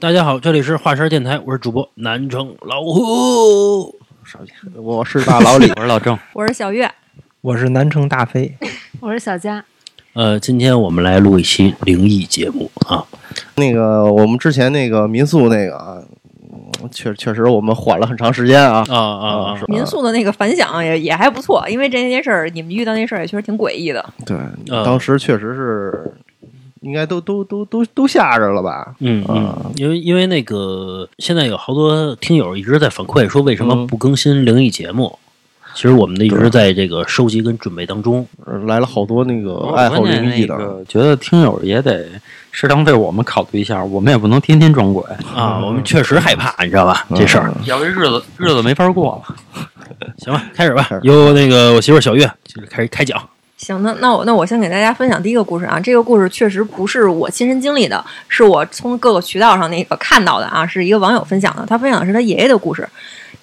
大家好，这里是华山电台，我是主播南城老虎。少见，我是大老李，我是老郑，我是小月，我是南城大飞，我是小佳。呃，今天我们来录一期灵异节目啊。那个我们之前那个民宿那个啊，嗯确确实我们缓了很长时间啊。啊啊啊！民宿的那个反响也也还不错，因为这件事儿，你们遇到那事儿也确实挺诡异的。对，嗯当时确实是，应该都都都都都吓着了吧？嗯嗯啊，因为因为那个现在有好多听友一直在反馈说，为什么嗯不更新灵异节目？其实我们的一直在这个收集跟准备当中。呃来了好多那个爱好灵异的，那个觉得听友也得适当为我们考虑一下，我们也不能天天装鬼，啊，我们确实害怕，你知道吧？这事儿，要不日子日子没法过了。行吧，开始吧。由那个我媳妇小月就是开始开讲。行，那那我那我先给大家分享第一个故事啊，这个故事确实不是我亲身经历的，是我从各个渠道上那个看到的啊，是一个网友分享的，他分享的是他爷爷的故事。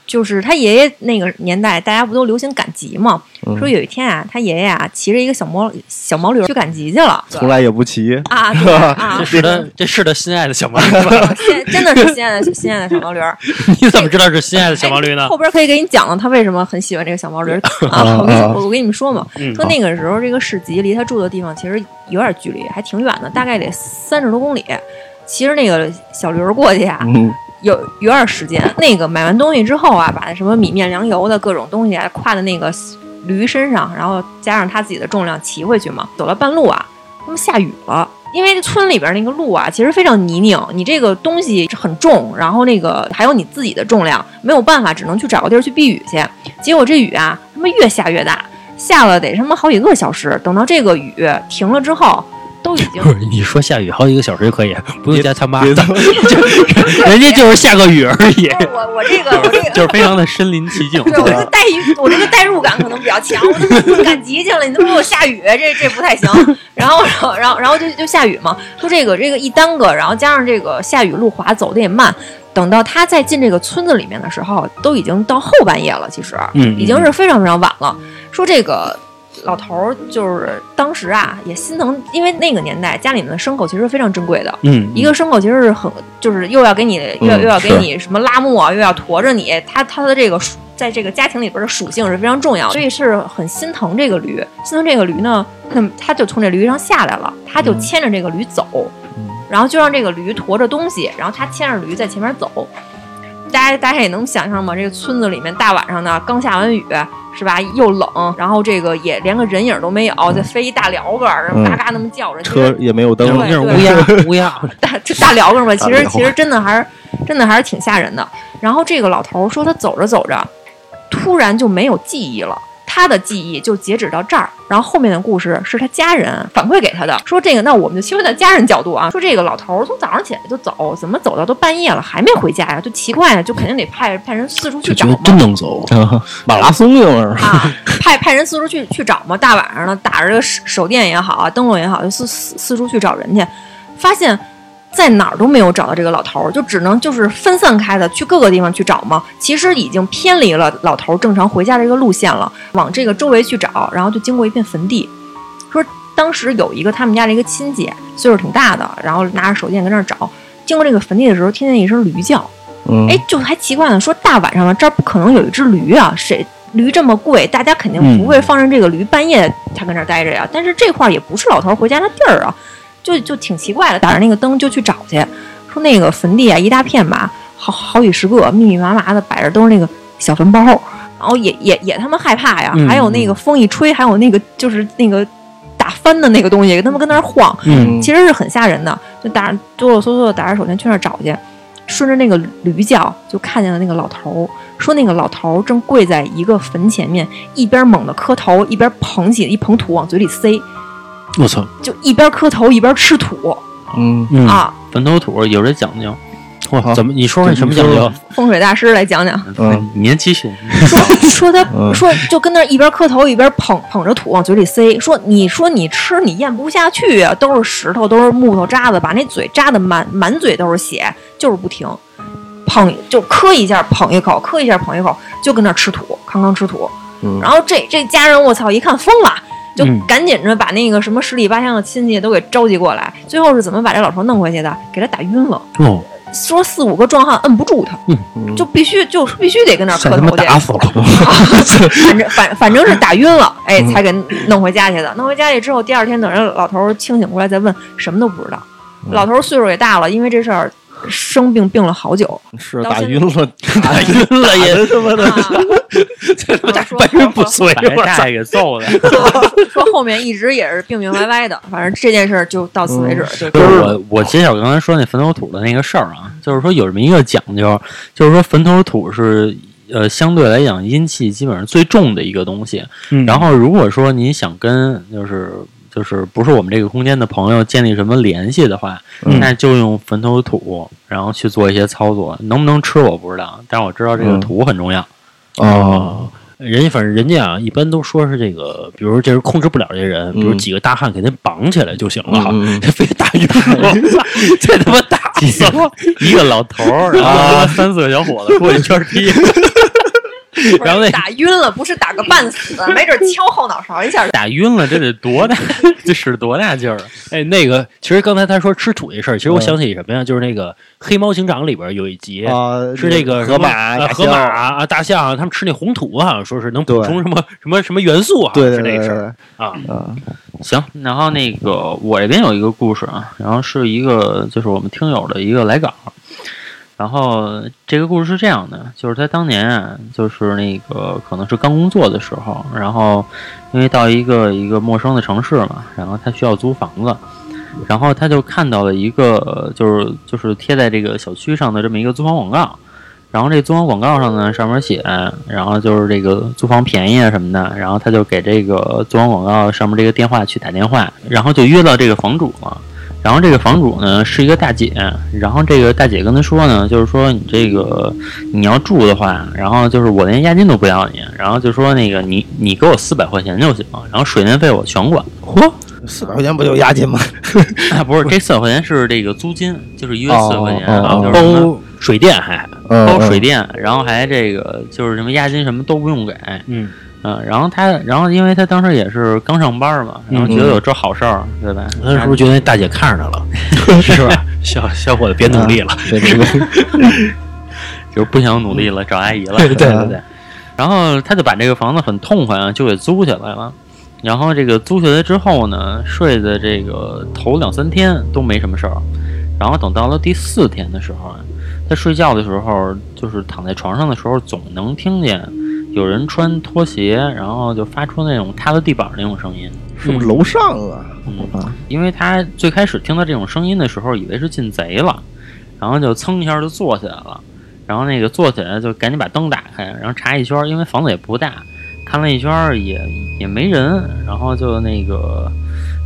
就是他爷爷那个年代，大家不都流行赶集吗？嗯说有一天啊，他爷爷啊骑着一个小毛小毛驴儿去赶集去了。从来也不骑。啊，对啊这，是他，这是他心爱的小毛驴 真的是心爱的心爱的小毛驴儿。你怎么知道是心爱的小毛驴呢哎？后边可以给你讲了他为什么很喜欢这个小毛驴儿啊。我跟你我我跟你们说嘛，嗯说那个时候这个市集离他住的地方其实有点距离，还挺远的，大概得三十多公里。骑着那个小驴儿过去啊，嗯，有有点时间。那个买完东西之后啊，把什么米面粮油的各种东西啊挎在那个驴身上，然后加上他自己的重量骑回去嘛。走了半路啊，他们下雨了。因为村里边那个路啊，其实非常泥泞，你这个东西很重，然后那个还有你自己的重量，没有办法，只能去找个地儿去避雨去。结果这雨啊，他妈越下越大，下了得他妈好几个小时。等到这个雨停了之后，都已经 不是，你说下雨好几个小时就可以，不用加他妈别的，人家就是下个雨而已。我我这个我这个就是非常的身临其境。对我这个代入，我这个代入感可能比较强。我他妈赶集去了，你他妈给我下雨，这这不太行。然后，然后，然后，然后就就下雨嘛。说这个这个一耽搁，然后加上这个下雨路滑，走的也慢。等到他再进这个村子里面的时候，都已经到后半夜了，其实，嗯已经是非常非常晚了。说这个老头儿就是当时啊也心疼，因为那个年代家里面的牲口其实非常珍贵的，嗯，一个牲口其实是很，就是又要给你，又要嗯又要给你什么拉磨啊，又要驮着你，他他的这个属在这个家庭里边的属性是非常重要的，所以是很心疼这个驴，心疼这个驴呢，那么他就从这驴上下来了，他就牵着这个驴走，然后就让这个驴驮着东西，然后他牵着驴在前面走。大家大家也能想象吗？这个村子里面大晚上的，刚下完雨，是吧？又冷，然后这个也连个人影都没有，再飞一大鹩哥儿，然后嘎嘎那么叫着，车也没有灯那种乌鸦 乌鸦，大这大辽个嘛，其实其实真的还是真的还是挺吓人的。然后这个老头儿说他走着走着，突然就没有记忆了。他的记忆就截止到这儿，然后后面的故事是他家人反馈给他的，说这个，那我们就切换到家人角度啊，说这个老头儿从早上起来就走，怎么走到都半夜了还没回家呀？就奇怪呀，就肯定得派派人四处去找嘛。真能走。啊马拉松用？啊，派派人四处去去找嘛，大晚上的打着这个手手电也好啊，灯笼也好，就四四四处去找人去，发现在哪儿都没有找到这个老头儿，就只能就是分散开的去各个地方去找嘛。其实已经偏离了老头儿正常回家的一个路线了，往这个周围去找，然后就经过一片坟地，说当时有一个他们家的一个亲戚，岁数挺大的，然后拿着手电跟那儿找，经过这个坟地的时候，听见一声驴叫。嗯哎，就还奇怪呢，说大晚上的这儿不可能有一只驴啊，谁驴这么贵，大家肯定不会放任这个驴半夜它跟那儿待着呀。但是这块儿也不是老头儿回家的地儿啊，就就挺奇怪的。打着那个灯就去找去，说那个坟地啊一大片吧，好好几十个密密麻麻的摆着都是那个小坟包，然后也也也他妈害怕呀。嗯还有那个风一吹，还有那个就是那个打翻的那个东西，他们跟那儿晃，嗯其实是很吓人的。就打哆哆嗦嗦的打着手电去那儿找去，顺着那个驴叫就看见了那个老头儿，说那个老头儿正跪在一个坟前面，一边猛地磕头，一边捧起一捧土往嘴里塞，我操，就一边磕头一边吃土、嗯，嗯，啊。坟头土有这讲究，哇，怎么你说说你什么讲究？风水大师来讲讲，嗯。您继续。说 说他嗯。说就跟那一边磕头一边捧捧着土往嘴里塞，说你说你吃你咽不下去啊，都是石头都是木头渣子，把那嘴扎的满满嘴都是血，就是不停，捧就磕一下捧一口，磕一下捧一口，就跟那吃土，康康吃土。嗯。然后这这家人我操一看疯了，就嗯赶紧着把那个什么十里八乡的亲戚都给召集过来。最后是怎么把这老头弄回去的？给他打晕了，哦，说四五个壮汉摁不住他，嗯就必须就必须得跟那磕头去。打死了。反正反反正是打晕了，哎，嗯才给弄回家去的。弄回家去之后，第二天等人老头儿清醒过来再问，什么都不知道。嗯老头儿岁数也大了，因为这事儿生病病了好久。是打晕了，打晕了也他妈的，啊 这他妈说半晕不遂，把这大爷给揍的。说后面一直也是病病歪歪的，反正这件事儿就到此为止。就就是我，我接下我刚才说那坟头土的那个事儿啊，就是说有这么一个讲究，就是说坟头土是呃相对来讲阴气基本上最重的一个东西。嗯然后如果说你想跟就是就是不是我们这个空间的朋友建立什么联系的话，嗯那就用坟头土，然后去做一些操作。能不能吃我不知道，但是我知道这个嗯土很重要。哦，人家反正人家啊，一般都说是这个，比如说这是控制不了这人，比如嗯几个大汉给他绑起来就行了，嗯嗯这非得打晕了，这他妈打死了。一个老头儿，然后三四个小伙子过去圈踢，然后那打晕了，不是打个半死，没准敲后脑勺一下。打晕了，这得多大，这使多大劲儿啊！哎，那个其实刚才他说吃土这事儿，其实我嗯想起什么呀？就是那个《黑猫警长》里边有一集。啊，是那个河马、河马啊、大象啊，他们吃那红土，好像说是能补充什么什么什么元素啊，对对是那对对个事儿，啊。啊，行，然后那个我这边有一个故事啊，然后是一个就是我们听友的一个来稿，然后这个故事是这样的，就是他当年啊，就是那个可能是刚工作的时候，然后因为到一个一个陌生的城市嘛，然后他需要租房子，然后他就看到了一个就是就是贴在这个小区上的这么一个租房广告。然后这租房广告上呢，上面写，然后就是这个租房便宜啊什么的，然后他就给这个租房广告上面这个电话去打电话，然后就约到这个房主了。然后这个房主呢是一个大姐，然后这个大姐跟他说呢，就是说你这个你要住的话，然后就是我连押金都不要你，然后就说那个你你给我四百块钱就行，然后水电费我全管。嚯，四百块钱不就押金吗？啊 不是 这四百块钱是这个租金，就是一月四百块钱，哦哦哦。就是包水电还，嗯。包水电，然后还这个就是什么押金什么都不用给，嗯，嗯，然后他，然后因为他当时也是刚上班嘛，然后觉得有这好事儿，对吧？他是不是觉得那大姐看上他了，是吧？小小伙子别努力了，对对对，就是不想努力了，找阿姨了，对对对对。然后他就把这个房子很痛快啊，就给租下来了。然后这个租下来之后呢，睡的这个头两三天都没什么事儿，然后等到了第四天的时候啊，他睡觉的时候，就是躺在床上的时候，总能听见有人穿拖鞋，然后就发出那种踏到地板那种声音。是不是楼上啊？嗯啊，因为他最开始听到这种声音的时候，以为是进贼了，然后就噌一下就坐起来了，然后那个坐起来就赶紧把灯打开，然后查一圈儿，因为房子也不大，看了一圈儿也也没人，然后就那个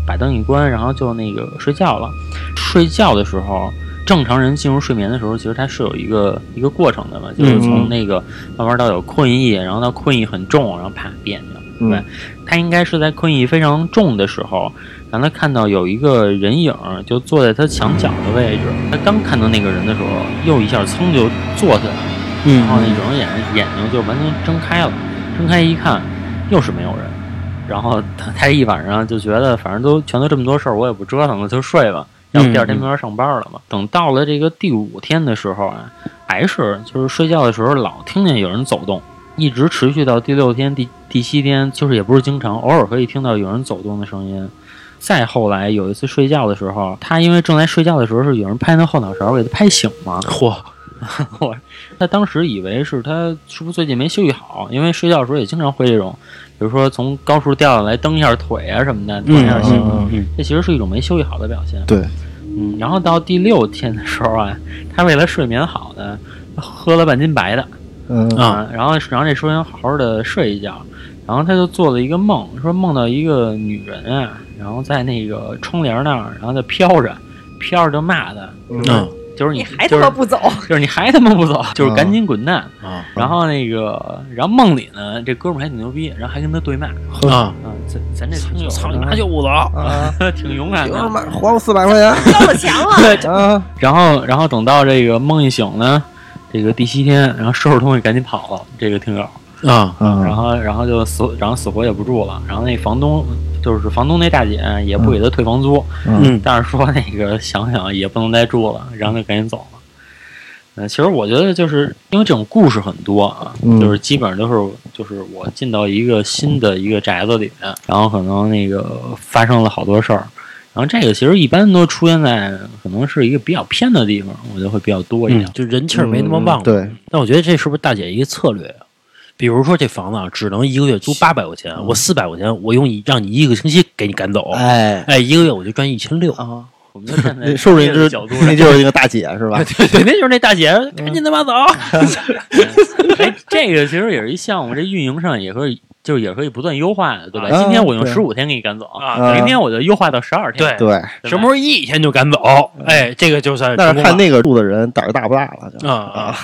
把灯一关，然后就那个睡觉了。睡觉的时候，正常人进入睡眠的时候，其实它是有一个一个过程的嘛，就是从那个慢慢到有困意，然后到困意很重，然后啪变去了。嗯对，他应该是在困意非常重的时候，让他看到有一个人影就坐在他墙角的位置。他刚看到那个人的时候，又一下噌就坐起来了，嗯然后那种眼眼睛就完全睁开了，睁开一看，又是没有人。然后他他一晚上就觉得，反正都全都这么多事儿，我也不折腾了，就睡吧。然后第二天没法上班了嘛。等到了这个第五天的时候啊，还是就是睡觉的时候老听见有人走动，一直持续到第六天、第第七天，就是也不是经常，偶尔可以听到有人走动的声音。再后来有一次睡觉的时候，他因为正在睡觉的时候是有人拍他后脑勺给他拍醒嘛，嚯，我他当时以为是他是不是最近没休息好，因为睡觉的时候也经常会这种，比如说从高处掉下来蹬一下腿啊什么的，突然一下醒了。嗯这其实是一种没休息好的表现。对，嗯，然后到第六天的时候啊，他为了睡眠好呢，喝了半斤白的嗯啊，然后然后这说想好好的睡一觉，然后他就做了一个梦，说梦到一个女人啊，然后在那个窗帘那儿，然后就飘着，飘着就骂他，嗯就是你你还他妈不走？就是你还他妈不走，就是赶紧滚蛋。啊然后那个，然后梦里呢，这哥们儿还挺牛逼，然后还跟他对骂啊！啊，咱咱这听友操你妈就不走！啊，挺勇敢的。凭什么还我四百块钱交了钱了，啊？然后，然后等到这个梦一醒呢，这个第七天，然后收拾东西赶紧跑了。这个听友，啊然啊，后，然后就死，然后死活也不住了。然后那房东就是房东那大姐也不给他退房租，嗯但是说那个 想想也不能再住了，然后就赶紧走了。嗯，其实我觉得就是因为这种故事很多啊，嗯就是基本上都是就是我进到一个新的一个宅子里面，然后可能那个发生了好多事儿，然后这个其实一般都出现在可能是一个比较偏的地方，我觉得会比较多一点。嗯，就人气儿没那么旺。嗯对，但我觉得这是不是大姐一个策略啊？比如说这房子啊，只能一个月租八百块钱，我四百块钱，我用你让你一个星期给你赶走，哎。哎，一个月我就赚一千六。啊，我们就 站在那是不是这你这个角度那就是一个大姐是吧？对 对，那就是那大姐，赶紧他妈走！哎，这个其实也是一项目，这运营上也可以，就是也可以不断优化的，对吧？啊今天我用对十五天给你赶走，啊明天我就优化到十二天。对对，什么时候一天就赶走？哎，这个就算但是成功了看那个住的人胆儿大不大了，就啊啊，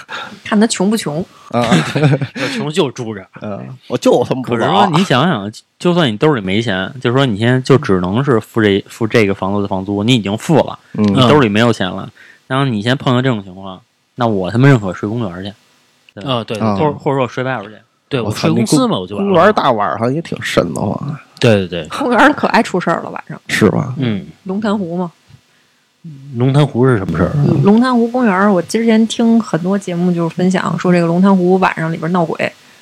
看他穷不穷。啊，要穷就住着。嗯，我就他妈不走可是说，你想想，就算你兜里没钱，就是说你现在就只能是付这付这个房子的房租，你已经付了，你嗯兜里没有钱了，然后你现在碰到这种情况，那我他妈认可睡公园去，对吧啊，对啊或者或者说我睡外边去。对，我睡公司嘛，我就公园大晚上也挺瘆得慌，对对对，公园可爱出事儿了，晚上是吧？嗯，龙潭湖嘛，龙潭湖是什么事儿？龙潭湖公园，我之前听很多节目就是分享说这个龙潭湖晚上里边闹鬼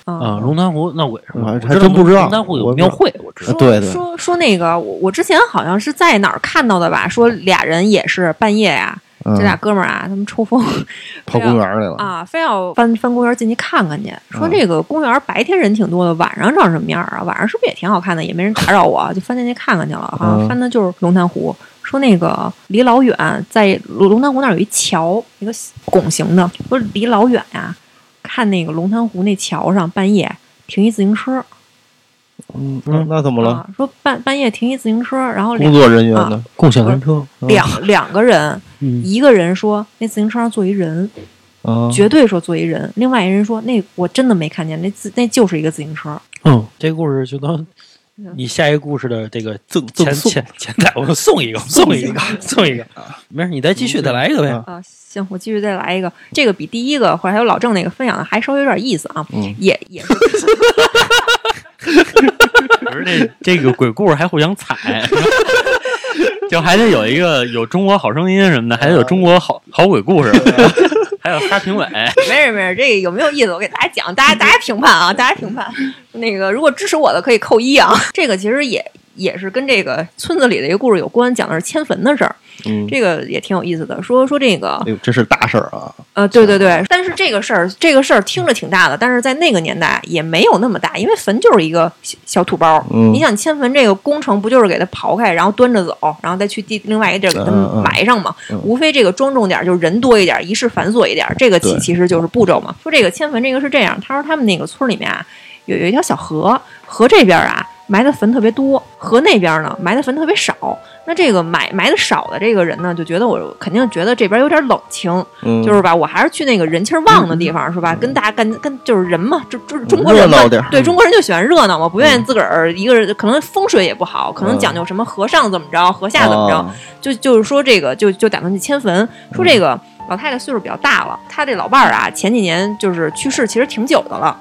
啊，龙潭湖闹鬼是吧？我还真不知道龙潭湖有我庙会，我知道。说对对说说那个，我我之前好像是在哪儿看到的吧？说俩人也是半夜呀、嗯这俩哥们儿啊，他们抽风 跑公园来了，啊，非要翻翻公园进去看看去。说嗯这个公园白天人挺多的，晚上长什么样啊？晚上是不是也挺好看的？也没人打扰我，就翻进去看看去了。好像嗯翻的就是龙潭湖。说那个离老远，在龙潭湖那儿有一桥，一个拱形的，说离老远呀、看那个龙潭湖那桥上半夜停一自行车嗯，那那怎么了？啊，说半半夜停一自行车，然后工作人员呢？共享单车，两两个人，嗯。一个人说那自行车上坐一人，啊，绝对说坐一人；另外一人说那我真的没看见，那自那就是一个自行车。嗯，这个故事就当你下一个故事的这个赠前赠送。前前台，我们 送一个，送一个，送一个。没事，你再继续，再来一个呗。啊啊，行，我继续再来一个，这个比第一个或者还有老郑那个分享的还稍微有点意思啊，嗯。也也是 可是这这个鬼故事还互相踩，就还得有一个有中国好声音什么的，还得有中国好好鬼故事，还有仨评委。没事没事，这个有没有意思？我给大家讲，大家大家评判啊，大家评判。那个如果支持我的可以扣一啊。这个其实也也是跟这个村子里的一个故事有关，讲的是迁坟的事儿，嗯，这个也挺有意思的。说说这个哎呦，这是大事儿啊！呃，对对对，但是这个事儿，这个事儿听着挺大的，但是在那个年代也没有那么大，因为坟就是一个小小土包。嗯你想迁坟这个工程，不就是给它刨开，然后端着走，然后再去地另外一个地儿给它埋上嘛？嗯无非这个庄重点儿，就是人多一点儿，仪式繁琐一点儿，这个其其实就是步骤嘛。说这个迁坟这个是这样，他说他们那个村里面啊，有有一条小河，河这边啊埋的坟特别多，河那边呢埋的坟特别少。那这个买买的少的这个人呢，就觉得我肯定觉得这边有点冷清，嗯，就是吧，我还是去那个人气儿旺的地方，是吧？跟大家跟跟就是人嘛，就就是中国人嘛对中国人就喜欢热闹嘛，不愿意自个儿一个人，可能风水也不好，可能讲究什么和尚怎么着，和下怎么着，啊就就是说这个就就打算去迁坟，说这个老太太岁数比较大了，她这老伴儿啊前几年就是去世，其实挺久的了。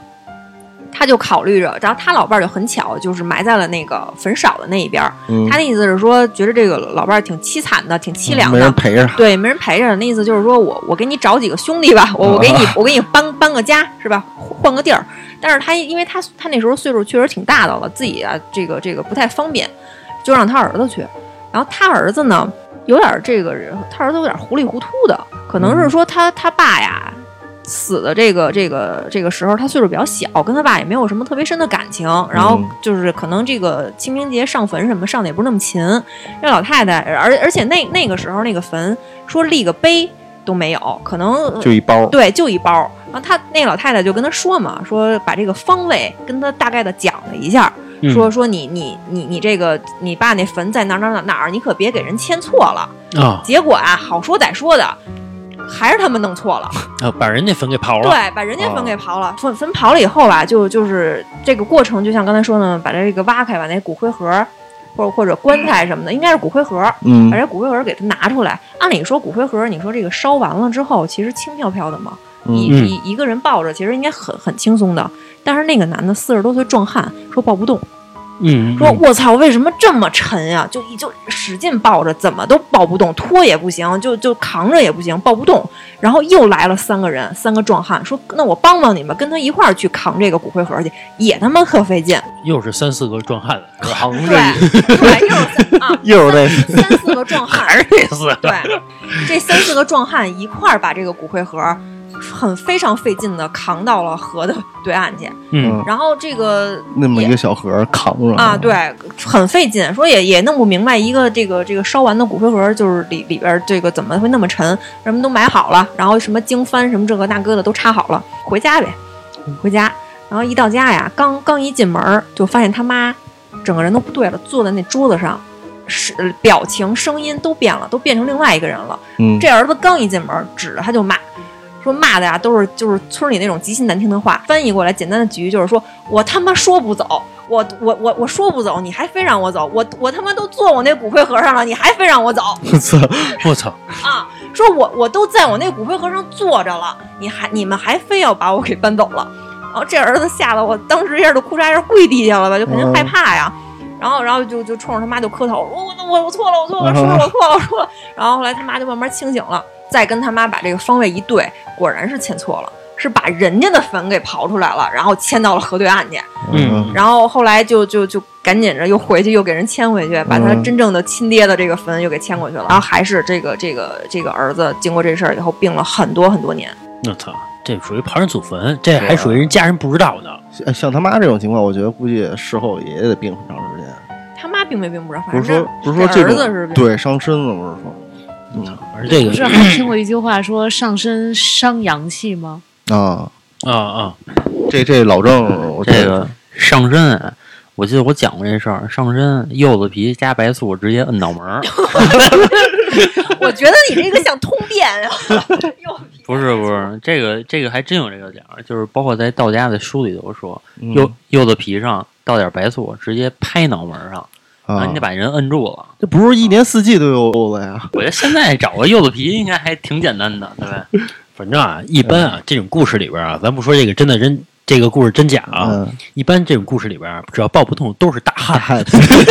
他就考虑着，然后他老伴儿就很巧，就是埋在了那个坟少的那一边他的意思是说，觉得这个老伴儿挺凄惨的，挺凄凉的，没人陪着，对，没人陪着。那意思就是说我我给你找几个兄弟吧，我我给你我给你搬搬个家是吧？换个地儿。但是他因为他他那时候岁数确实挺大的了，自己啊这个这个不太方便，就让他儿子去。然后他儿子呢有点这个人，他儿子有点糊里糊涂的，可能是说他他爸呀。死的这个这个这个时候，他岁数比较小，跟他爸也没有什么特别深的感情。然后嗯就是可能这个清明节上坟什么上的也不是那么勤。这老太太，而而且那那个时候那个坟说立个碑都没有，可能就一包，对就一包。然后他那老太太就跟他说嘛，说把这个方位跟他大概的讲了一下，嗯说说你你你你这个你爸那坟在哪哪哪儿哪儿，你可别给人迁错了。啊结果啊，好说歹说的。还是他们弄错了，啊，把人家坟给刨了。对，把人家坟给刨了。坟坟刨了以后吧，就就是这个过程，就像刚才说的，把这个挖开，把那骨灰盒或者或者棺材什么的，应该是骨灰盒，嗯把这骨灰盒给它拿出来。按理说，骨灰盒，你说这个烧完了之后，其实轻飘飘的嘛，一嗯一一个人抱着，其实应该很很轻松的。但是那个男的四十多岁壮汉说抱不动，嗯，说我操，为什么这么沉呀？就就使劲抱着，怎么都抱不动，拖也不行，就就扛着也不行，抱不动。然后又来了三个人，三个壮汉，说那我帮帮你们，跟他一块儿去扛这个骨灰盒去，也他妈特费劲。又是三四个壮汉，扛着对对，又是三啊，又是那三三四个壮汉，还是这四个？对，这三四个壮汉一块儿把这个骨灰盒很非常费劲的扛到了河的对岸去，嗯，然后这个那么一个小盒扛着啊，，对，很费劲，说也也弄不明白一个这个这个烧完的骨灰盒，就是里里边这个怎么会那么沉，什么都买好了，然后什么经幡什么这个那个的都插好了，回家呗，回家，然后一到家呀，刚刚一进门就发现他妈整个人都不对了，坐在那桌子上。是表情、声音都变了，都变成另外一个人了。嗯，这儿子刚一进门，指着他就骂，说骂的呀都是就是村里那种极其难听的话。翻译过来，简单的几句就是说：“我他妈说不走，我我我我说不走，你还非让我走，我我他妈都坐我那骨灰盒上了，你还非让我走我操，我操，啊！说我我都在我那骨灰盒上坐着了，你还你们还非要把我给搬走了。”然后这儿子吓得我当时一下就哭嚓一下跪地下了吧，就肯定害怕呀。然后，然后就就冲着他妈就磕头，我我我我错了，我错了，我错了，我错了，我错了。然后后来他妈就慢慢清醒了，再跟他妈把这个方位一对，果然是签错了，是把人家的坟给刨出来了，然后迁到了河对岸去。嗯然后后来就就就赶紧着又回去，又给人迁回去，把他嗯真正的亲爹的这个坟又给迁过去了。然后还是这个这个这个儿子经过这事儿以后病了很多很多年。我操，这属于刨人祖坟，这还属于人家人不知道呢。像像他妈这种情况，我觉得估计事后也得病很长时间。他妈病没并不知道，不是反正说不是说这这种儿子是病对伤身了，不是说，嗯而这个不是还听过一句话说上身伤阳气吗？啊，啊啊，这这老郑，我这个上身啊，我记得我讲过这事儿，上身柚子皮加白醋直接摁脑门儿 我觉得你这个像通便啊，不是不是，这个这个还真有这个讲儿，就是包括在道家的书里都说，嗯柚柚子皮上倒点白醋，直接拍脑门儿上，然后啊你得把人摁住了。这不是一年四季都有柚子呀？我觉得现在找个柚子皮应该还挺简单的，对吧？反正啊，一般啊，这种故事里边啊，咱不说这个真的真，这个故事真假啊，嗯，一般这种故事里边啊，只要抱不动都是大汉，嗨，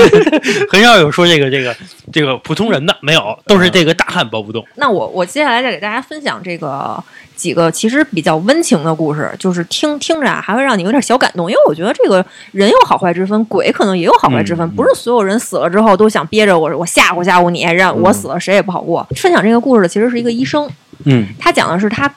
很少有说这个这个这个普通人的，没有，都是这个大汉抱不动。那我我接下来再给大家分享这个几个其实比较温情的故事，就是听听着啊，还会让你有点小感动，因为我觉得这个人有好坏之分，鬼可能也有好坏之分，嗯不是所有人死了之后都想憋着我我吓唬吓唬你，让我死了谁也不好过。分享这个故事的其实是一个医生，嗯。他讲的是他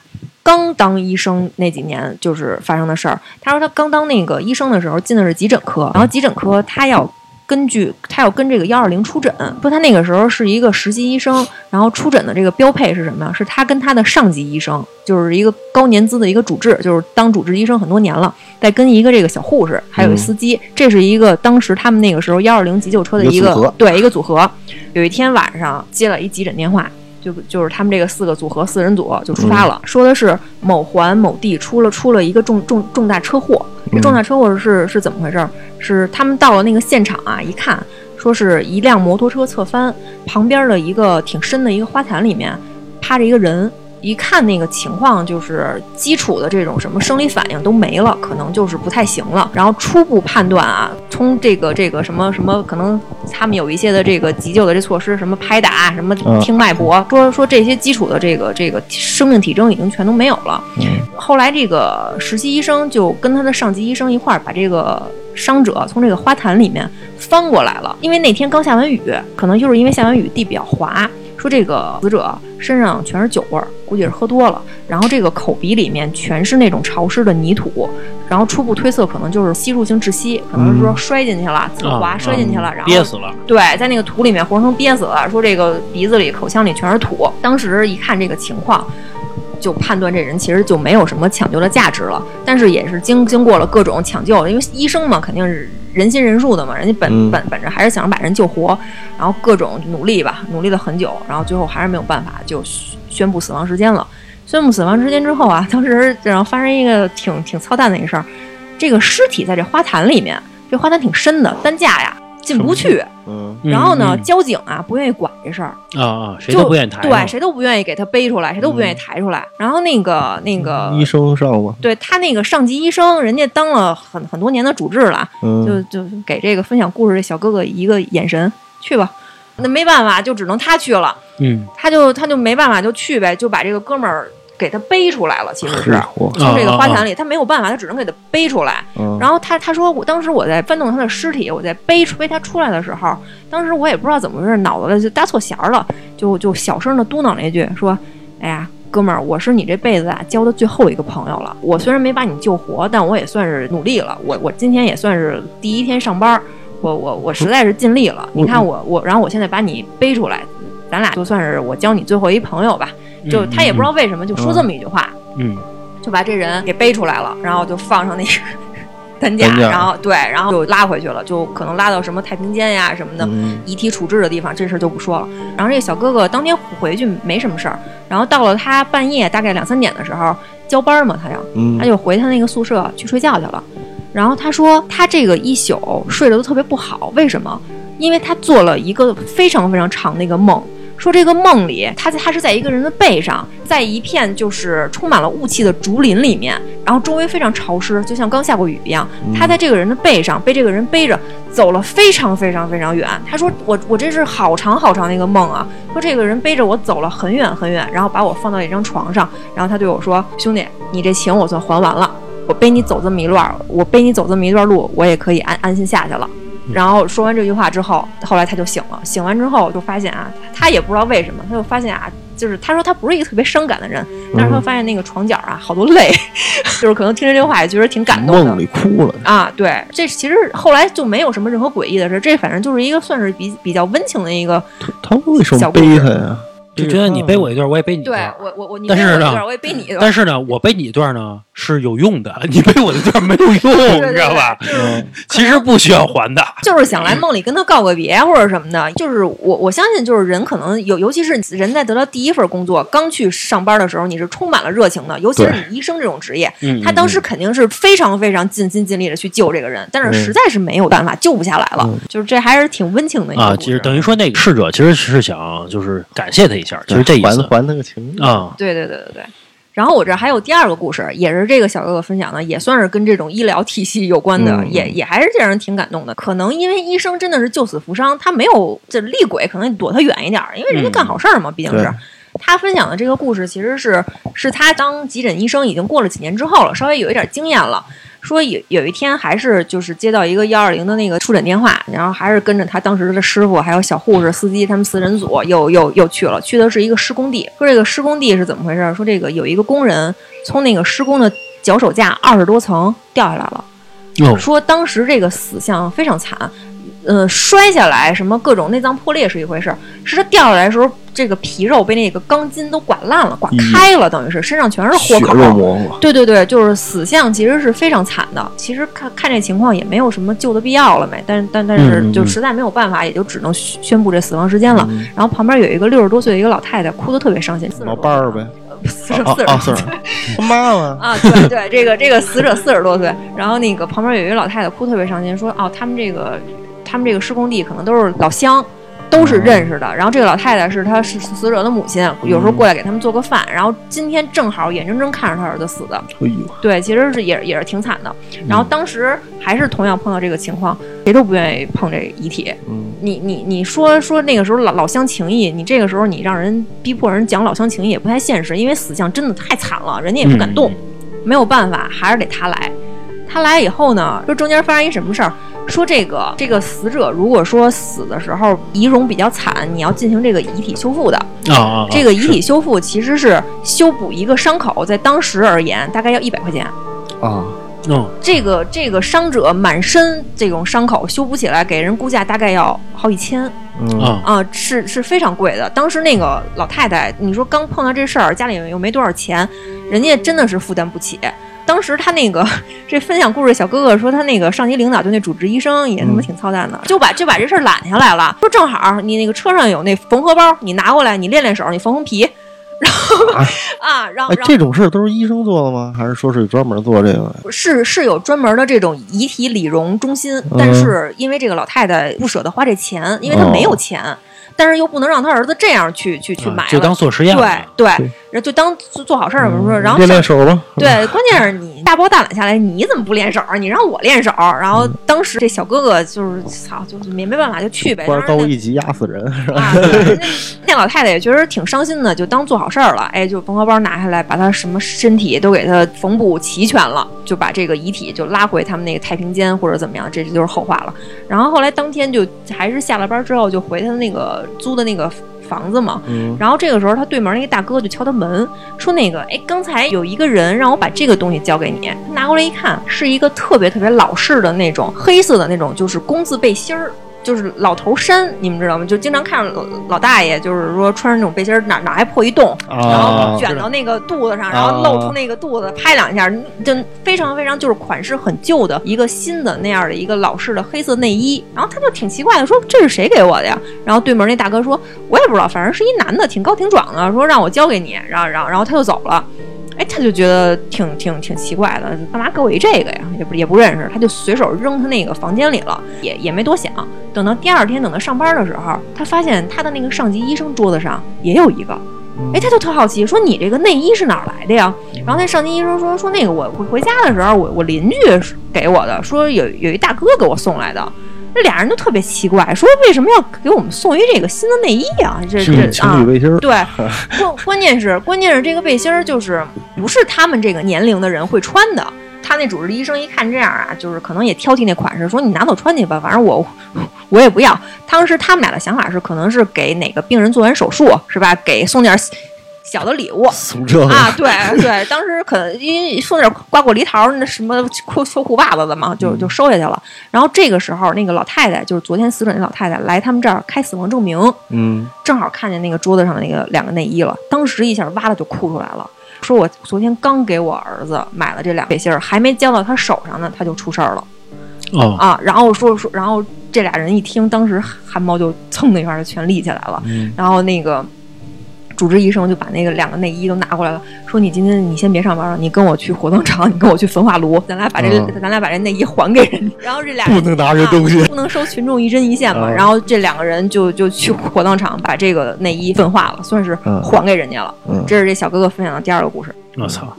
刚当医生那几年就是发生的事儿。他说他刚当那个医生的时候进的是急诊科，然后急诊科他要。根据他要跟这个幺二零出诊，说他那个时候是一个实习医生，然后出诊的这个标配是什么呀？是他跟他的上级医生，就是一个高年资的一个主治，就是当主治医生很多年了，在跟一个这个小护士，还有一司机，这是一个当时他们那个时候幺二零急救车的一个对一个组合。有一天晚上接了一急诊电话，就就是他们这个四个组合四人组就出发了，说的是某环某地出了出了一个重重重大车祸。这重大车祸是是怎么回事儿？是他们到了那个现场啊，一看说是一辆摩托车侧翻，旁边的一个挺深的一个花坛里面趴着一个人。一看那个情况，就是基础的这种什么生理反应都没了，可能就是不太行了。然后初步判断啊，从这个这个什么什么，可能他们有一些的这个急救的这措施，什么拍打，什么嗯听脉搏，说说这些基础的这个这个生命体征已经全都没有了。后来这个实习医生就跟他的上级医生一块儿把这个伤者从这个花坛里面翻过来了，因为那天刚下完雨，可能就是因为下完雨地比较滑。说这个死者身上全是酒味儿，估计是喝多了，然后这个口鼻里面全是那种潮湿的泥土，然后初步推测可能就是吸入性窒息，可能是说摔进去了，自滑啊摔进去了，然后憋死了。对，在那个土里面活生生憋死了。说这个鼻子里、口腔里全是土。当时一看这个情况，就判断这人其实就没有什么抢救的价值了。但是也是经经过了各种抢救，因为医生嘛，肯定是人心人术的嘛，人家本、嗯本本着还是想把人救活，然后各种努力吧，努力了很久，然后最后还是没有办法，就宣宣布死亡时间了。宣布死亡时间之后啊，当时然后发生一个挺挺操蛋的一个事儿，这个尸体在这花坛里面，这花坛挺深的，担架呀进不去。嗯。然后呢，嗯交警啊不愿意管这事儿，啊啊，谁就都不愿意抬，对，谁都不愿意给他背出来，谁都不愿意抬出来。然后那个那个医生上吗，对他那个上级医生，人家当了很很多年的主治了，嗯，就就给这个分享故事的小哥哥一个眼神，去吧。那没办法，就只能他去了，嗯。他就他就没办法就去呗，就把这个哥们儿给他背出来了。其实是嚯，从这个花坛里，他没有办法，他只能给他背出来。嗯，然后他他说，我当时我在翻动他的尸体，我在背出背他出来的时候，当时我也不知道怎么回事，脑子就搭错弦儿了，就就小声的嘟囔了一句，说：“哎呀，哥们儿，我是你这辈子啊交的最后一个朋友了。我虽然没把你救活，但我也算是努力了。我我今天也算是第一天上班，我我我实在是尽力了。你看我我，然后我现在把你背出来，咱俩就算是我交你最后一朋友吧。就他也不知道为什么就说这么一句话，嗯，就把这人给背出来了，然后就放上那个 担架，然后对，然后就拉回去了，就可能拉到什么太平间呀什么的。嗯遗体处置的地方，这事儿就不说了。然后这个小哥哥当天回去没什么事儿，然后到了他半夜大概两三点的时候交班嘛，他要嗯，他就回他那个宿舍去睡觉去了。然后他说他这个一宿睡得都特别不好，为什么？因为他做了一个非常非常长的一个梦。说这个梦里，他在他是在一个人的背上，在一片就是充满了雾气的竹林里面，然后周围非常潮湿，就像刚下过雨一样。他在这个人的背上，被这个人背着走了非常非常非常远。他说我我这是好长好长的一个梦啊。说这个人背着我走了很远很远，然后把我放到一张床上，然后他对我说：“兄弟，你这情我算还完了。我背你走这么一段儿，我背你走这么一段路，我也可以安安心下去了。”然后说完这句话之后，后来他就醒了。醒完之后就发现啊，他也不知道为什么，他就发现啊，就是他说他不是一个特别伤感的人，但是他发现那个床角啊好多泪，就是可能听着这话也觉得挺感动的梦里哭了，啊。对，这其实后来就没有什么任何诡异的事，这反正就是一个算是比比较温情的一个。他为什么他呀？就觉得你背我一段，我也背你一段对段。我我我，你但是呢背我一段我也背你一段。但是呢，我背你一段呢是有用的，你背我的段没有用，你知道吧？其实不需要还的。就是想来梦里跟他告个别或者什么的，就是我我相信，就是人可能有，尤其是人在得到第一份工作刚去上班的时候，你是充满了热情的，尤其是你医生这种职业，嗯，他当时肯定是非常非常尽心尽力的去救这个人，但是嗯实在是没有办法救不下来了，嗯就是这还是挺温情的一个啊，其实等于说那个逝者其实是想就是感谢他一下，其实这意思还还他个情啊。对对对对对。然后我这还有第二个故事，也是这个小哥哥分享的，也算是跟这种医疗体系有关的，嗯也也还是让人挺感动的。可能因为医生真的是救死扶伤，他没有这厉鬼，可能躲他远一点儿，因为人家干好事儿嘛，毕竟是。他分享的这个故事，其实是是他当急诊医生已经过了几年之后了，稍微有一点经验了。说有有一天还是就是接到一个幺二零的那个出诊电话，然后还是跟着他当时的师傅还有小护士、司机他们四人组又又又去了，去的是一个施工地。说这个施工地是怎么回事？说这个有一个工人从那个施工的脚手架二十多层掉下来了。哦，说当时这个死相非常惨，呃，摔下来什么各种内脏破裂是一回事儿，是他掉下来的时候，这个皮肉被那个钢筋都刮烂了，刮开了，等于是身上全是血豁口。肉模糊，对对对，就是死相其实是非常惨的。其实看看这情况也没有什么救的必要了没，但但但是嗯嗯嗯。就实在没有办法，也就只能宣宣布这死亡时间了。嗯。然后旁边有一个六十多岁的一个老太太，哭得特别伤心，老伴儿呗，四十四十啊啊，是他 妈妈，啊，对对，这个这个死者四十多岁，然后那个旁边有一个老太太哭特别伤心，说哦，他们这个他们这个施工地可能都是老乡，都是认识的。然后这个老太太是他是死者的母亲，有时候过来给他们做个饭。然后今天正好眼睁睁看着他儿子死的，对，其实是也也是挺惨的。然后当时还是同样碰到这个情况，谁都不愿意碰这遗体。嗯，你你你说说那个时候老老乡情谊，你这个时候你让人逼迫人讲老乡情谊也不太现实，因为死相真的太惨了，人家也不敢动，没有办法，还是得他来。他来以后呢，说中间发生一什么事儿？说这个这个死者如果说死的时候仪容比较惨，你要进行这个遗体修复的。啊啊，这个遗体修复其实是修补一个伤口，在当时而言大概要一百块钱。啊，嗯这个这个伤者满身这种伤口修补起来，给人估价大概要好几千嗯啊啊，是是非常贵的。当时那个老太太，你说刚碰到这事儿，家里又没多少钱，人家真的是负担不起。当时他那个 这分享故事的小哥哥说，他那个上级领导就那主治医生也他妈挺操蛋的，就把就把这事儿揽下来了，说正好你那个车上有那缝合包，你拿过来，你练练手，你缝缝皮。啊，然后啊，然后这种事儿都是医生做的吗？还是说是专门做这个？是是有专门的这种遗体理容中心，嗯。但是因为这个老太太不舍得花这钱，因为她没有钱，但是又不能让她儿子这样去去去买，啊就当做实验对对，然后就当做做好事儿，我说，然后练练手吧。对，关键是你大包大揽下来，你怎么不练手？你让我练手，然后当时这小哥哥就是操，就是没没办法就去呗。官当时那高一级压死人，是吧？那老太太也确实挺伤心的，就当做好事儿了。哎，就缝合包拿下来，把他什么身体都给他缝补齐全了，就把这个遗体就拉回他们那个太平间或者怎么样，这就是后话了。然后后来当天就还是下了班之后就回他那个租的那个房子嘛，嗯，然后这个时候，他对门那个大哥就敲他门，说那个，哎，刚才有一个人让我把这个东西交给你。他拿过来一看，是一个特别特别老式的那种黑色的那种，就是工字背心儿。就是老头衫，你们知道吗？就经常看着老老大爷，就是说穿着那种背心儿，哪哪还破一洞，然后啊，卷到那个肚子上，然后露出那个肚子，拍两下，就非常非常就是款式很旧的一个新的那样的一个老式的黑色内衣。然后他就挺奇怪的，说这是谁给我的呀？然后对门那大哥说，我也不知道，反正是一男的，挺高挺壮的，说让我交给你，然后然后然后他就走了。哎，他就觉得挺挺挺奇怪的，干嘛给我一这个呀？也不也不认识，他就随手扔他那个房间里了，也也没多想。等到第二天，等他上班的时候，他发现他的那个上级医生桌子上也有一个，哎，他就特好奇，说你这个内衣是哪儿来的呀？然后那上级医生说说那个我回回家的时候，我我邻居给我的，说有有一大哥给我送来的。这俩人都特别奇怪，说为什么要给我们送一这个新的内衣啊？这这啊对，关关键是关键是这个背心儿就是不是他们这个年龄的人会穿的。他那主治医生一看这样啊，就是可能也挑剔那款式，说你拿走穿去吧，反正我 我也不要。当时他们俩的想法是，可能是给哪个病人做完手术是吧？给送点小的礼物，送这啊，对对，当时可能因为送点瓜果梨桃那什么秋秋裤袜子的嘛，就就收下去了。然后这个时候，那个老太太就是昨天死者那老太太来他们这儿开死亡证明，嗯，正好看见那个桌子上的那个两个内衣了，当时一下哇的就哭出来了，说我昨天刚给我儿子买了这俩背心儿，还没交到他手上呢，他就出事儿了哦，啊。然后说说，然后这俩人一听，当时汗毛就蹭的一下就全立起来了。嗯然后那个主治医生就把那个两个内衣都拿过来了，说你今天你先别上班了，你跟我去火葬场，你跟我去焚化炉，咱俩把这、嗯咱俩把这内衣还给人家。然后这俩人不能拿这东西啊不能收群众一针一线嘛。嗯然后这两个人就就去火葬场把这个内衣焚化了，算是嗯还给人家了。嗯这是这小哥哥分享的第二个故事。我操，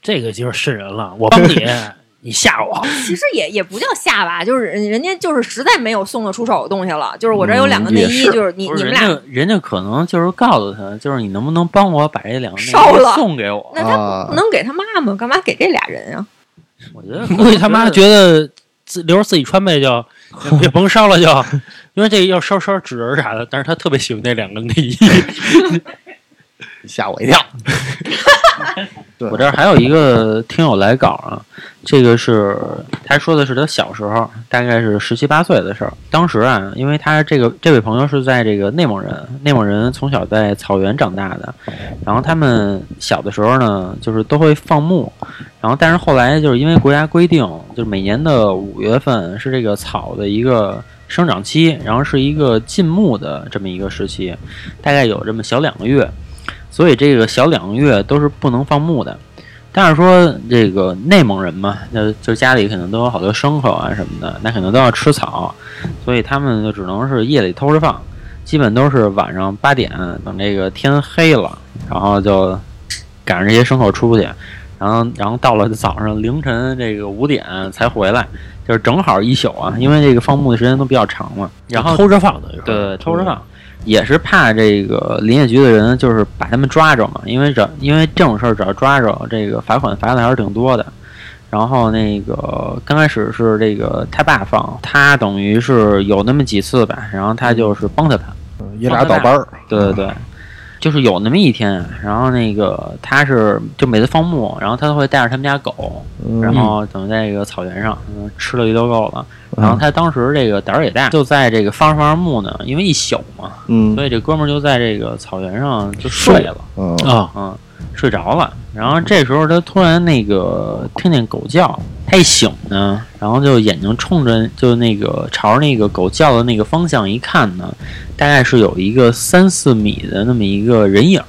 这个就是瘆人了。我帮你，你吓我。其实也也不叫吓吧，就是人人家就是实在没有送得出手的东西了，就是我这有两个内衣，嗯是就是你是你们俩人家，人家可能就是告诉他，就是你能不能帮我把这两个内烧了衣送给我？那他啊不能给他妈妈，干嘛给这俩人啊？我觉得估计他妈觉得自留着自己穿呗，就别甭烧了就，因为这要烧烧纸人啥的。但是他特别喜欢那两个内衣。吓我一跳。对我这儿还有一个听友来稿啊，这个是他说的是他小时候，大概是十七八岁的事儿。当时啊，因为他这个这位朋友是在这个内蒙人，内蒙人从小在草原长大的，然后他们小的时候呢，就是都会放牧，然后但是后来就是因为国家规定，就是每年的五月份是这个草的一个生长期，然后是一个禁牧的这么一个时期，大概有这么小两个月。所以这个小两个月都是不能放牧的。但是说这个内蒙人嘛，那就家里可能都有好多牲口啊什么的，那可能都要吃草，所以他们就只能是夜里偷着放，基本都是晚上八点等这个天黑了，然后就赶上这些牲口出去，然后然后到了早上凌晨这个五点才回来，就是正好一宿啊，因为这个放牧的时间都比较长嘛，然后偷着放的，对，偷着放，也是怕这个林业局的人就是把他们抓着嘛，因为这因为这种事儿只要抓着，这个罚款罚的还是挺多的。然后那个刚开始是这个他爸放，他等于是有那么几次吧，然后他就是帮着他，爷俩倒班儿，对对对，就是有那么一天，然后那个他是就每次放牧，然后他都会带着他们家狗，嗯然后等在这个草原上，嗯，吃了一溜够了。然后他当时这个胆儿也大，就在这个放着放着牧呢，因为一宿嘛，嗯所以这哥们儿就在这个草原上就睡了，嗯啊，嗯，睡着了。然后这时候他突然那个听见狗叫，他一醒呢，然后就眼睛冲着就那个朝着那个狗叫的那个方向一看呢，大概是有一个三四米的那么一个人影，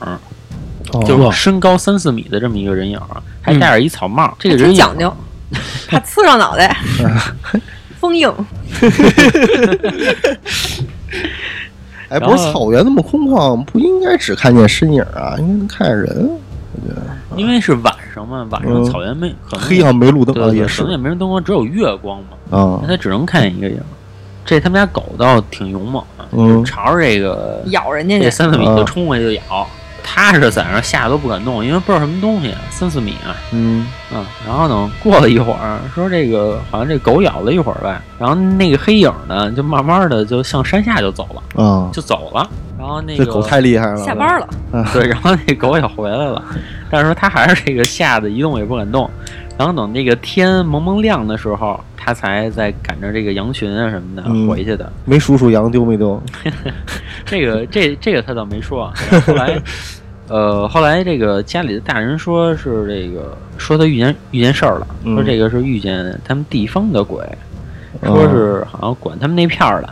哦就是身高三四米的这么一个人影儿，还戴着一草帽。这个人讲究，怕刺上脑袋，封印。哎，不是草原那么空旷，不应该只看见身影啊，应该能看见人。因为是晚上嘛，晚上嗯。草原没可能黑啊没路灯对对，啊也是。可能也没人灯光，只有月光嘛，啊。那，他只能看见一个影。这他们家狗倒挺勇猛的，嗯。朝着这个咬人家，这三四米啊。就冲过去就咬。他是在那儿吓得都不敢动，因为不知道什么东西，三四米啊，嗯。嗯，然后呢，过了一会儿，说这个好像这狗咬了一会儿呗，然后那个黑影呢，就慢慢的就向山下就走了，啊，就走了。然后那个这狗太厉害了，下班了，对，然后那狗也回来了，但是说它还是这个吓得一动也不敢动。然后等那个天蒙蒙亮的时候，他才在赶着这个羊群啊什么的嗯回去的。没数数羊丢没丢？这个这这个他倒没说。后 后来，呃，后来这个家里的大人说是这个说他遇见遇见事儿了，嗯说这个是遇见他们地方的鬼，说是好像管他们那片儿的，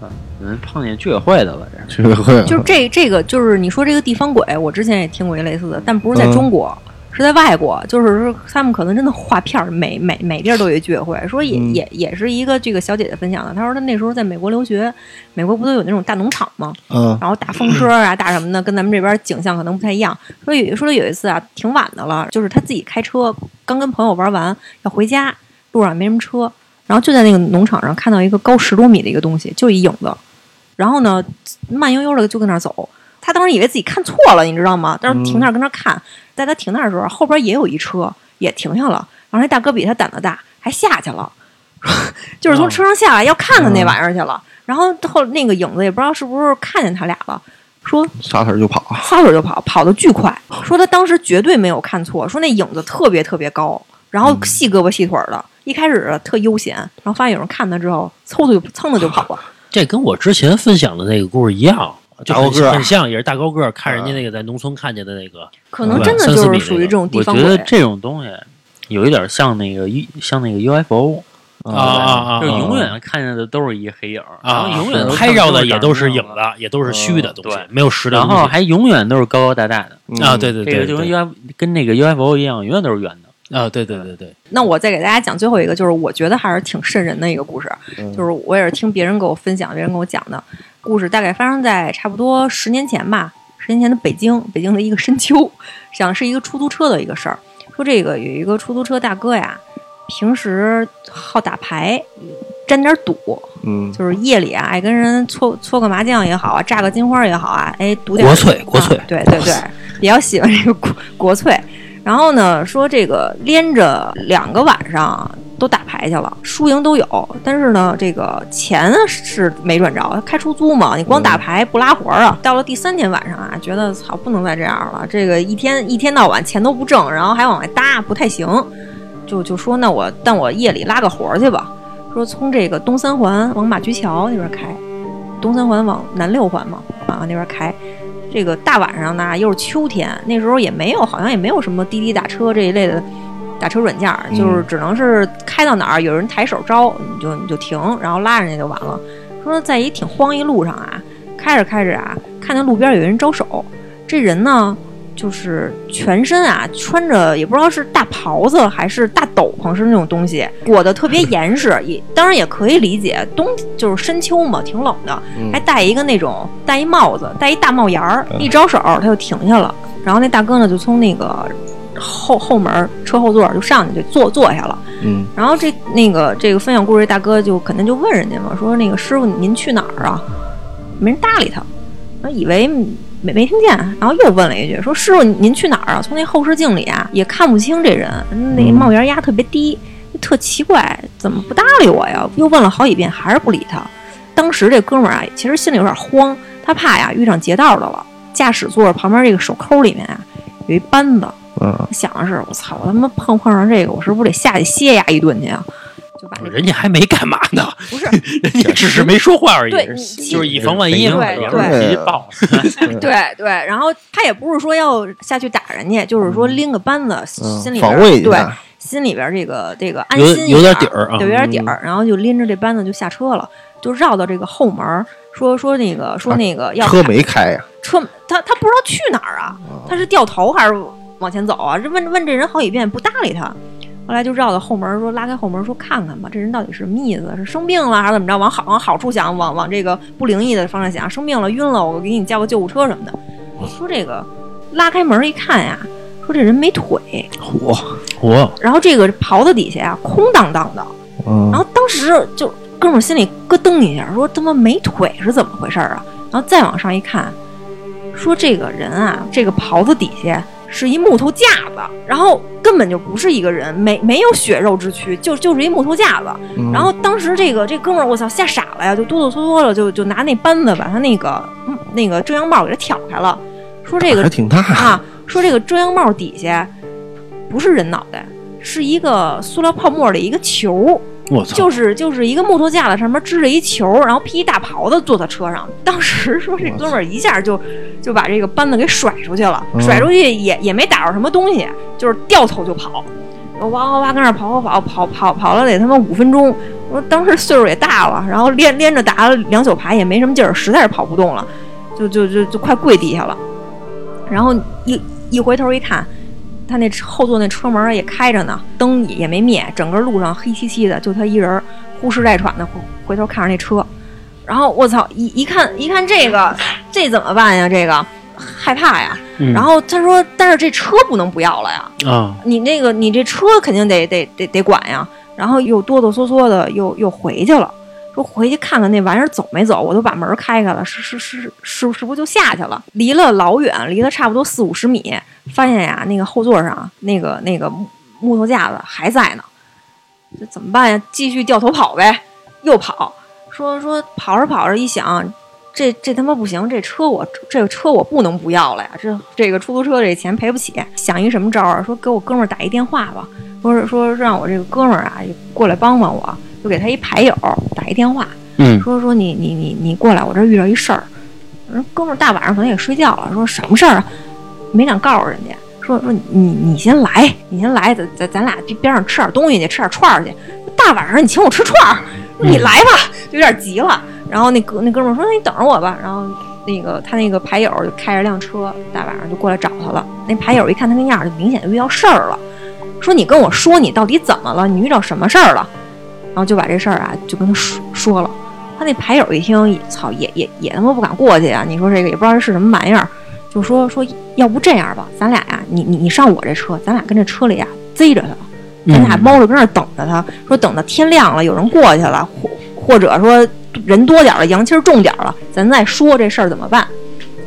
啊，有人碰见居委会的了，这居委会就是这这个就是你说这个地方鬼，我之前也听过一类似的，但不是在嗯中国。是在外国，就是说他们可能真的画片儿，每每每地儿都有一居委会。说也、嗯也也是一个这个小姐姐分享的，她说她那时候在美国留学，美国不都有那种大农场吗？嗯然后大风车啊，大什么的，跟咱们这边景象可能不太一样。说有说有一次啊，挺晚的了，就是她自己开车，刚跟朋友玩完要回家，路上没什么车，然后就在那个农场上看到一个高十多米的一个东西，就一影子，然后呢慢悠悠的就跟那儿走。他当时以为自己看错了，你知道吗？当时停那儿跟那儿看，在他停那儿的时候，后边也有一车也停下了，然后那大哥比他胆子大，还下去了，就是从车上下来要看看那玩意儿去了。然后后那个影子也不知道是不是看见他俩了，说撒腿就跑，撒腿就跑，跑得巨快。说他当时绝对没有看错，说那影子特别特别高，然后细胳膊细腿儿的。一开始特悠闲，然后发现有人看他之后，嗖的就蹭的就跑了。这跟我之前分享的那个故事一样，就很大高个儿很像，也是大高个儿，看人家那个在农村看见的那个，可能真的就是属于这种地我方鬼。觉得这种东西有一点像那个一像那个 UFO，啊啊啊就永远看见的都是一个黑影儿，然后啊，永远拍照的也都是影的，子，也都是虚的东西对，没有实的然。后还永远都是高高大大的。啊，对对这个就跟 UFO 跟那个 UFO 一样，永远都是圆的。啊，对对对对，那我再给大家讲最后一个，就是我觉得还是挺瘆人的一个故事，嗯就是我也是听别人给我分享，别人给我讲的故事，大概发生在差不多十年前吧，十年前的北京，北京的一个深秋，讲是一个出租车的一个事儿，说这个有一个出租车大哥呀，平时好打牌，沾点赌，嗯。就是夜里啊爱跟人搓搓个麻将也好啊，炸个金花也好啊，哎赌点国粹国粹。啊对对对，比较喜欢这个国国粹。然后呢，说这个连着两个晚上都打牌去了，输赢都有，但是呢，这个钱是没赚着。开出租嘛，你光打牌不拉活儿啊。到了第三天晚上啊，觉得操不能再这样了，这个一天一天到晚钱都不挣，然后还往外搭，不太行。就就说那我但我夜里拉个活儿去吧，说从这个东三环往马驹桥那边开，东三环往南六环嘛，啊那边开。这个大晚上呢，又是秋天，那时候也没有，好像也没有什么滴滴打车这一类的打车软件就是只能是开到哪儿有人抬手招，你就你就停，然后拉人家就完了。说在一挺荒一路上啊，开着开着啊，看见路边有人招手，这人呢就是全身啊穿着也不知道是大袍子还是大斗篷是那种东西，裹得特别严实，也当然也可以理解，冬就是深秋嘛，挺冷的，嗯还戴一个那种戴一帽子，戴一大帽檐儿，一招手他就停下了，然后那大哥呢就从那个后后门车后座就上去就坐坐下了。嗯然后这那个这个分享故事这大哥就肯定就问人家嘛，说那个师傅您去哪儿啊？没人搭理他，以为没没听见，然后又问了一句，说师傅您去哪儿啊？从那后视镜里啊也看不清这人，那嗯帽檐压特别低，特奇怪，怎么不搭理我呀？又问了好几遍，还是不理他。当时这哥们儿啊，其实心里有点慌，他怕呀遇上劫道的了。驾驶座旁边这个手抠里面啊有一扳子，嗯想的是我操，我他妈碰碰上这个，我是不是得下去歇压一顿去啊？就把那人家还没干嘛呢，不是 人家只是没说话而已对，就是以防万一嘛。对 对。对对，然后他也不是说要下去打人家，就是说拎个扳子，嗯心里边防卫一对下，心里边这个这个安有心一有点点底儿啊，有点底儿。然后就拎着这扳子就下车了，就绕到这个后门，说说那个说那个要车没开呀，车他他不知道去哪儿啊，他是掉头还是往前走啊？这问问这人好几遍不搭理他，后来就绕到后门说拉开后门说看看吧，这人到底是什么意思？是生病了还是怎么着？往好往好处想，往往这个不灵异的方向想，生病了晕了，我给你叫个救护车什么的。说这个拉开门一看呀，说这人没腿，嚯，嚯然后这个袍子底下呀空荡荡的，嗯然后当时就哥们儿心里咯噔一下，说他妈没腿是怎么回事儿啊？然后再往上一看，说这个人啊，这个袍子底下是一木头架子，然后根本就不是一个人，没没有血肉之躯，就就是一木头架子。嗯然后当时这个这哥们儿，我操，吓傻了呀，就哆哆嗦嗦的，就就拿那扳子把他那个嗯那个遮阳帽给他挑开了，说这个还挺大啊，说这个遮阳帽底下不是人脑袋，是一个塑料泡沫的一个球。我操，就是就是一个木头架子上面支着一球，然后披一大袍子坐在车上。当时说这哥们儿一下就就把这个班子给甩出去了，嗯甩出去也也没打着什么东西，就是掉头就跑，哇哇哇跟那儿跑跑跑跑跑跑了得他妈五分钟。我说当时岁数也大了，然后连连着打了两宿牌也没什么劲儿，实在是跑不动了，就就就就快跪地下了。然后一一回头一看，他那后座那车门也开着呢，灯也没灭，整个路上黑漆漆的，就他一人儿呼哧带喘的回回头看着那车，然后我操，一一看一看这个，这怎么办呀？这个害怕呀。嗯然后他说，但是这车不能不要了呀，啊，你那个你这车肯定得得得得管呀。然后又哆哆嗦嗦的又又回去了。说回去看看那玩意儿走没走，我都把门开开了，是是是是不是不就下去了？离了老远，离了差不多四五十米，发现呀，那个后座上那个那个木木头架子还在呢，这怎么办呀？继续掉头跑呗，又跑。说说跑着跑着一想，这这他妈不行，这车我这个车我不能不要了呀，这这个出租车这钱赔不起。想一什么招儿？说给我哥们儿打一电话吧，说是说让我这个哥们儿啊过来帮帮我，就给他一牌友打一电话，嗯说说你你你你过来，我这儿遇到一事儿。人哥们儿大晚上可能也睡觉了，说什么事儿啊？没敢告诉人家，说说你你先来，你先来，咱咱咱俩这边上吃点东西去，吃点串儿去。大晚上你请我吃串儿，你来吧，就有点急了。然后那哥那哥们儿说：“那你等着我吧。”然后那个他那个牌友就开着辆车，大晚上就过来找他了。那牌友一看他那样儿，就明显就遇到事儿了，说：“你跟我说你到底怎么了？你遇到什么事儿了？”然后就把这事儿啊就跟他说说了。他那牌友一听，操，也也也他妈不敢过去啊！你说这个也不知道这是什么玩意儿，就说说要不这样吧，咱俩呀、你你你上我这车，咱俩跟这车里呀、贼着他，咱俩猫着跟那儿等着他，说等到天亮了，有人过去了，或或者说人多点儿了，阳气儿重点儿了，咱再说这事儿怎么办。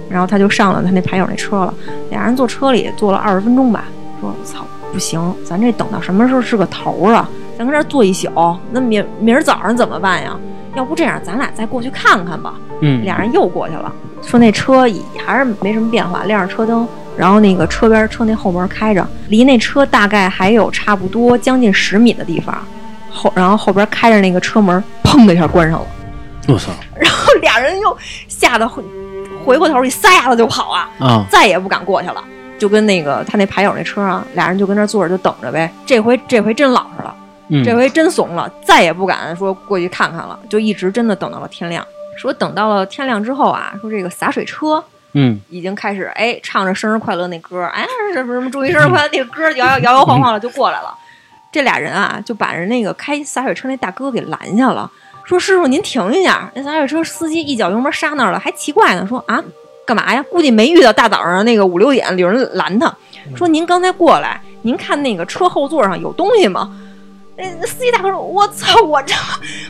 然后他就上了他那牌友那车了，俩人坐车里坐了二十分钟吧，说操不行，咱这等到什么时候是个头儿啊？咱搁这儿坐一宿，那明明儿早上怎么办呀？要不这样，咱俩再过去看看吧。嗯，俩人又过去了，说那车也还是没什么变化，亮着车灯，然后那个车边车那后门开着，离那车大概还有差不多将近十米的地方，后然后后边开着那个车门，砰的一下关上了，我操然后俩人又吓得回回过头一撒丫子就跑啊，啊，再也不敢过去了，就跟那个他那牌友那车啊，俩人就跟那坐着就等着呗，这回这回真老实了。嗯这回真怂了，再也不敢说过去看看了，就一直真的等到了天亮。说等到了天亮之后啊，说这个洒水车嗯已经开始哎唱着生日快乐那歌，哎什么什么祝你生日快乐那个歌摇摇摇摇晃晃的就过来了。这俩人啊就把人那个开洒水车那大哥给拦下了，说师傅您停一下。那洒水车司机一脚油门刹那儿了，还奇怪呢，说啊干嘛呀？估计没遇到大早上那个五六点有人拦他，说您刚才过来，您看那个车后座上有东西吗？那司机大哥说：“我操，我这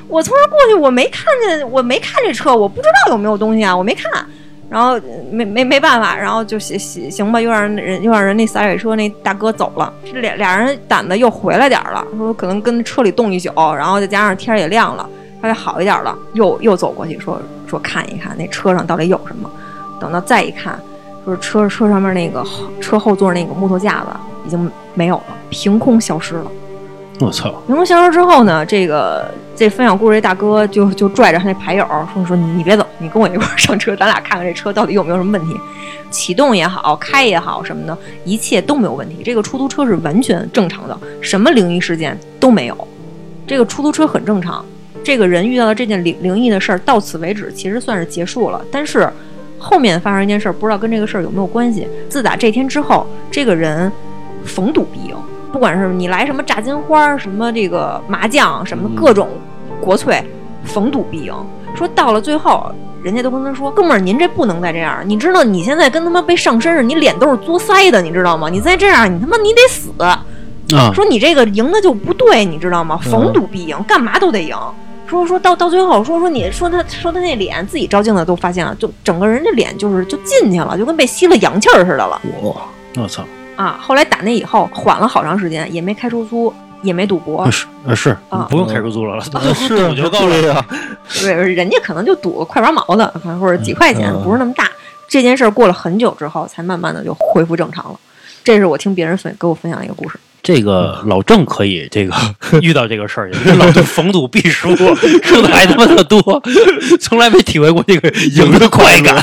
我从这过去，我没看见，我没看这车，我不知道有没有东西啊，我没看。”然后没没没办法，然后就行行行吧，又让人又让人那洒水车那大哥走了。这俩俩人胆子又回来点了，说可能跟车里冻一宿，然后再加上天也亮了，稍微好一点了，又又走过去说说看一看那车上到底有什么。等到再一看，说车车上面那个车后座那个木头架子已经没有了，凭空消失了。我操，灵魂消失之后呢，这个这分享故事这大哥就就拽着他那牌友说说你你别走，你跟我一块儿上车，咱俩看看这车到底有没有什么问题。启动也好，开也好什么的，一切都没有问题。这个出租车是完全正常的，什么灵异事件都没有。这个出租车很正常。这个人遇到了这件灵灵异的事儿，到此为止，其实算是结束了。但是后面发生一件事儿，不知道跟这个事儿有没有关系。自打这天之后，这个人逢赌必赢，不管是你来什么炸金花，什么这个麻将，什么各种国粹，逢赌必赢。说到了最后，人家都跟他说：“哥们儿，您这不能再这样。你知道你现在跟他妈被上身似的，你脸都是作腮的，你知道吗？你再这样，你他妈你得死。啊，说你这个赢的就不对，你知道吗？逢赌必赢，干嘛都得赢。说说到到最后，说说你说他说他那脸，自己照镜子都发现了，就整个人这脸就是就进去了，就跟被吸了阳气儿似的了我我操，啊！后来打那以后缓了好长时间，也没开出租，也没赌博，是呃是啊不用开出租了，是赌就够了。对呀，对，人家可能就赌个快八毛的，或者几块钱，嗯不是那么大。这件事儿过了很久之后，才慢慢的就恢复正常了。这是我听别人分给我分享一个故事。这个老郑可以这个遇到这个事儿，老郑逢赌必输，输 的还他妈的多，从来没体会过这个赢的快感。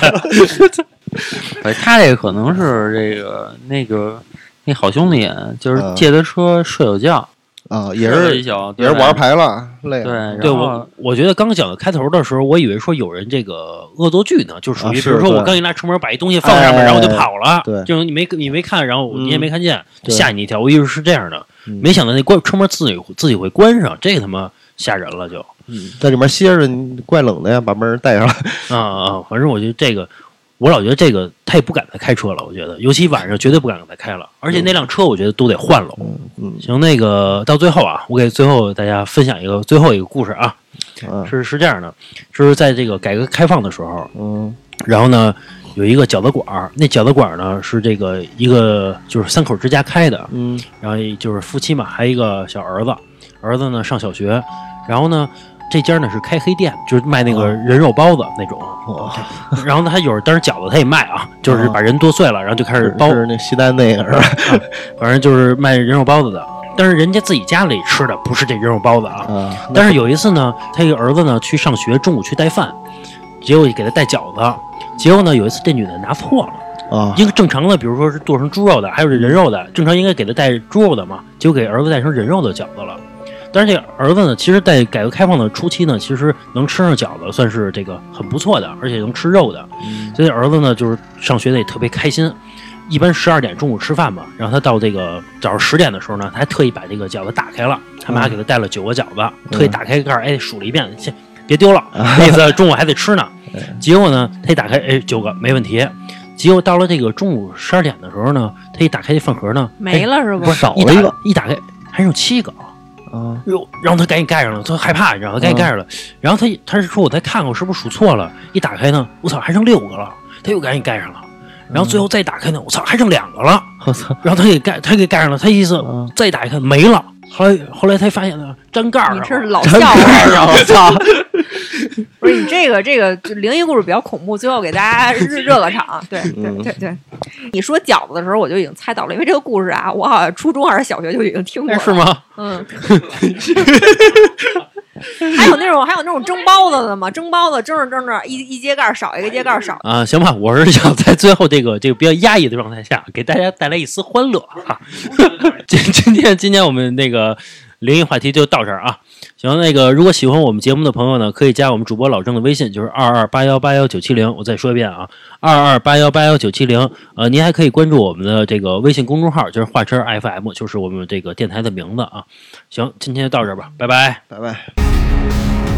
哎，他这个可能是这个那个那好兄弟，就是嗯借他车睡会觉，啊，也是一宿，也是玩牌了，累对了，对，对我，我觉得刚讲的开头的时候，我以为说有人这个恶作剧呢，就属于比如说我刚一拉车门把一东西放上面，哎然后我就跑了，对这种你没你没看，然后你也没看见，对吓你一跳。我以为是这样的，嗯没想到那关车门自己自己会关上，这他妈吓人了就。在里面歇着，怪冷的呀，把门带上了。啊啊！反正我觉得这个，我老觉得这个他也不敢再开车了。我觉得，尤其晚上绝对不敢再开了。而且那辆车，我觉得都得换了。嗯行，那个到最后啊，我给最后大家分享一个最后一个故事啊，嗯是是这样的，就是在这个改革开放的时候，嗯然后呢有一个饺子馆儿，那饺子馆儿呢是这个一个就是三口之家开的，嗯然后就是夫妻嘛，还有一个小儿子，儿子呢上小学，然后呢这家呢是开黑店，就是卖那个人肉包子那种。哇，然后呢，他有时候当然饺子他也卖啊，就是把人剁碎了，然后就开始包，是那西单那个是吧？反正就是卖人肉包子的。但是人家自己家里吃的不是这人肉包子啊。啊，但是有一次呢，他一个儿子呢去上学，中午去带饭，结果给他带饺子，结果呢有一次这女的拿错了，啊，应该正常的，比如说是剁成猪肉的，还有这人肉的，正常应该给他带猪肉的嘛，结果给儿子带成人肉的饺子了。但是这个儿子呢，其实，在改革开放的初期呢，其实能吃上饺子，算是这个很不错的，而且能吃肉的。所以儿子呢，就是上学的也特别开心。一般十二点中午吃饭嘛，然后他到这个早上十点的时候呢，他还特意把这个饺子打开了，他妈给他带了九个饺子，特意打开盖儿，哎，数了一遍，先别丢了，那意思中午还得吃呢。结果呢，他一打开，哎，九个没问题。结果到了这个中午十二点的时候呢，他一打开这饭盒呢，没了是不不是少了一个一打开还剩七个。啊，哟，然后他赶紧盖上了，他害怕，你知道吗？赶紧盖上了。然后他他是说我再看看我是不是数错了，一打开呢，我操，还剩六个了，他又赶紧盖上了。然后最后再打开呢，我操，还剩两个了。我操，然后他给盖，他给盖上了，他意思嗯再打开没了。后来后来才发现呢，粘盖儿你上了这是老笑话，我操！不是你这个这个就灵异故事比较恐怖，最后给大家 热热个场。对对对对，你说饺子的时候我就已经猜到了，因为这个故事啊，我好像初中还是小学就已经听过是？吗？嗯。还有那种还有那种蒸包子的吗？蒸包子蒸着蒸着，一一揭盖儿少一个，揭盖儿少。啊，行吧，我是想在最后这个这个比较压抑的状态下，给大家带来一丝欢乐啊。今今天今天我们那个灵异话题就到这儿啊。行，那个如果喜欢我们节目的朋友呢，可以加我们主播老郑的微信，就是二二八幺八幺九七零。我再说一遍啊，二二八幺八幺九七零。呃，您还可以关注我们的这个微信公众号，就是画车 FM，就是我们这个电台的名字啊。行，今天就到这儿吧，拜拜。拜拜。